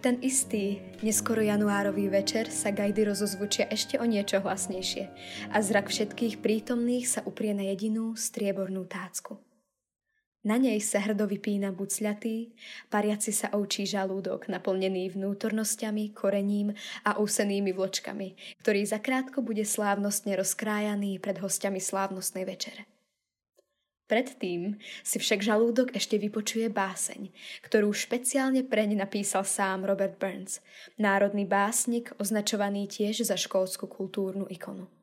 ten istý, neskoro januárový večer sa gajdy rozozvučia ešte o niečo hlasnejšie a zrak všetkých prítomných sa uprie na jedinú striebornú tácku. Na nej sa hrdo vypína bucľatý, pariaci sa oučí žalúdok, naplnený vnútornosťami, korením a úsenými vločkami, ktorý zakrátko bude slávnostne rozkrájaný pred hostiami slávnostnej večere. Predtým si však žalúdok ešte vypočuje báseň, ktorú špeciálne preň napísal sám Robert Burns, národný básnik označovaný tiež za školskú kultúrnu ikonu.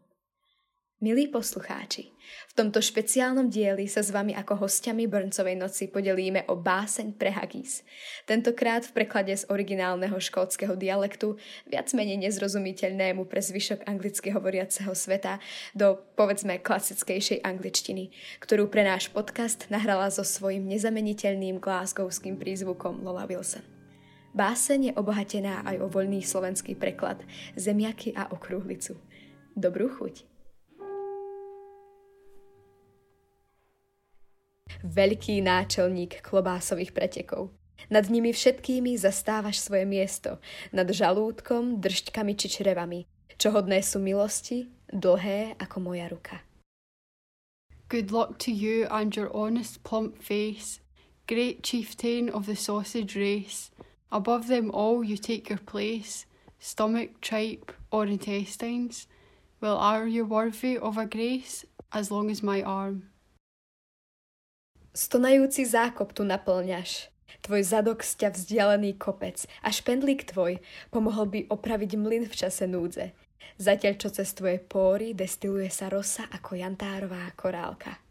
Milí poslucháči, v tomto špeciálnom dieli sa s vami ako hostiami Burnsovej noci podelíme o báseň pre Haggis. Tentokrát v preklade z originálneho škótskeho dialektu, viac menej nezrozumiteľnému pre zvyšok anglicky hovoriaceho sveta, do povedzme klasickejšej angličtiny, ktorú pre náš podcast nahrala so svojím nezameniteľným glasgowským prízvukom Lola Wilson. Báseň je obohatená aj o voľný slovenský preklad, zemiaky a okrúhlicu. Dobrú chuť! Veľký náčelník klobásových pretekov. Nad nimi všetkými zastávaš svoje miesto, nad žalúdkom, držťkami či črevami, čo hodné sú milosti, dlhé ako moja ruka. Good luck to you and your honest plump face, great chieftain of the sausage race. Above them all you take your place, stomach, tripe, or intestines. Well, are you worthy of a grace as long as my arm? Stonajúci zákop tu naplňaš. Tvoj zadok sťa vzdialený kopec a špendlík tvoj pomohol by opraviť mlyn v čase núdze. Zatiaľ, čo cez tvoje póry destiluje sa rosa ako jantárová korálka.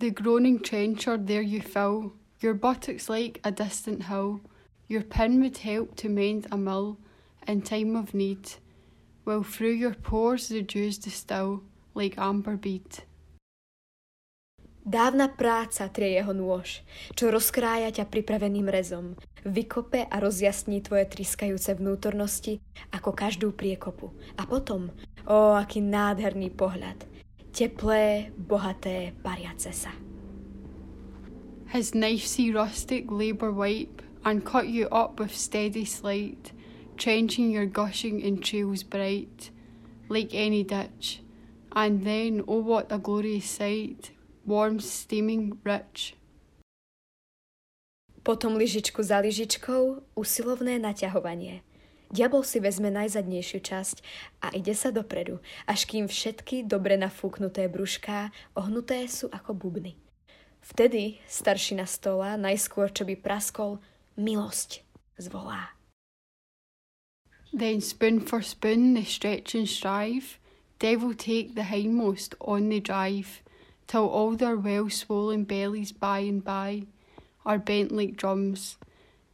The groaning trencher there you fill, your buttocks like a distant hill, your pin would help to mend a mill in time of need, while through your pores the dews distill like amber bead. Dávna práca trie jeho nôž, čo rozkrája ťa pripraveným rezom, vykope a rozjasní tvoje triskajúce vnútornosti ako každú priekopu. A potom, o, aký nádherný pohľad, teplé, bohaté, pariace sa. His knife see rustic labour wipe and cut you up with steady sleight, trenching your gushing in trails bright, like any ditch. And then, oh what a glorious sight, warm, steaming, rich. Potom lyžičku za lyžičkou usilovné naťahovanie. Diabol si vezme najzadnejšiu časť a ide sa dopredu, až kým všetky dobre nafúknuté brúšká ohnuté sú ako bubny. Vtedy staršina stola najskôr, čo by praskol, milosť zvolá. Then spoon for spoon they stretch and strive, devil take the hindmost on the drive, till all their well swollen bellies by and by are bent like drums.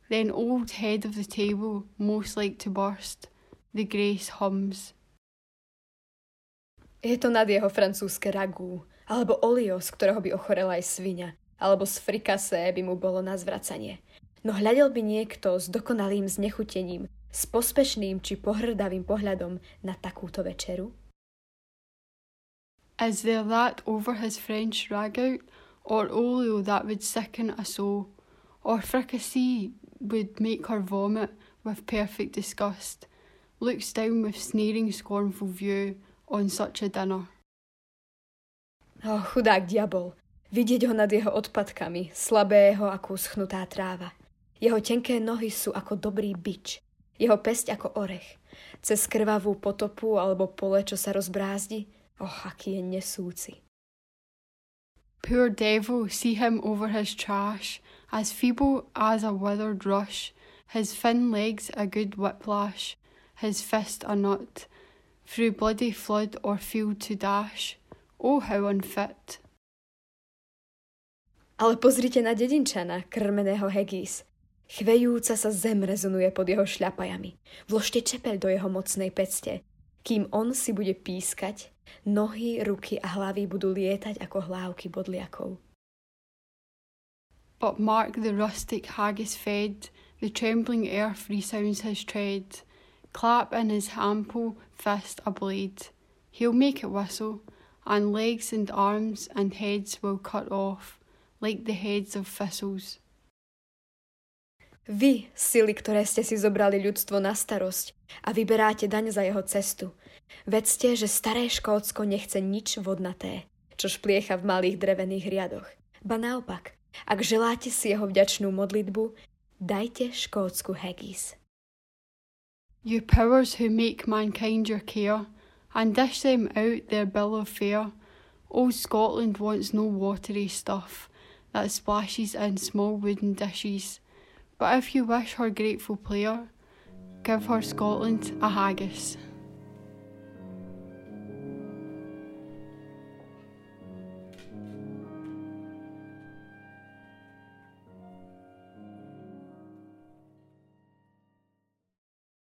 Then old head of the table, most like to burst, the grace hums. Je to nad jeho francúzske ragú, alebo olio, z ktorého by ochorela aj svinia, alebo z frikase by mu bolo na zvracanie. No hľadel by niekto s dokonalým znechutením, s pospešným či pohrdavým pohľadom na takúto večeru? Is there that over his French ragout, or olio that would sicken a soul, or fricassee would make her vomit with perfect disgust, looks down with sneering scornful view on such a dinner. Oh, chudák diabol, vidieť ho nad jeho odpadkami, slabého ako uschnutá tráva. Jeho tenké nohy sú ako dobrý bič, jeho pesť ako orech. Cez krvavú potopu alebo pole, čo sa rozbrázdi, Oh, aký je nesúci. Poor devil, see him over his trash, as feeble as a withered rush, his thin legs a good whiplash, his fist a nut, through bloody flood or field to dash. Oh, how unfit. Ale pozrite na dedinčana, krmeného Hegis. Chvejúca sa zem rezonuje pod jeho šľapajami. Vložte čepel do jeho mocnej pecte, kým on si bude pískať Nohy, ruky a hlavy budú lietať ako hlávky bodliakov. But mark the rustic haggis fed, the trembling earth resounds his tread. Clap in his ample fist a blade, he'll make it whistle, and legs and arms and heads will cut off, like the heads of thistles. Vy, sily, ktoré ste si zobrali ľudstvo na starosť a vyberáte daň za jeho cestu, vedzte, že staré Škótsko nechce nič vodnaté, čo špliecha v malých drevených riadoch. Ba naopak, ak želáte si jeho vďačnú modlitbu, dajte Škótsku haggis. You powers who make mankind your care, and dish them out their bill of fare, old Scotland wants no watery stuff that splashes in small wooden dishes. But if you wish her grateful player, give her Scotland a haggis.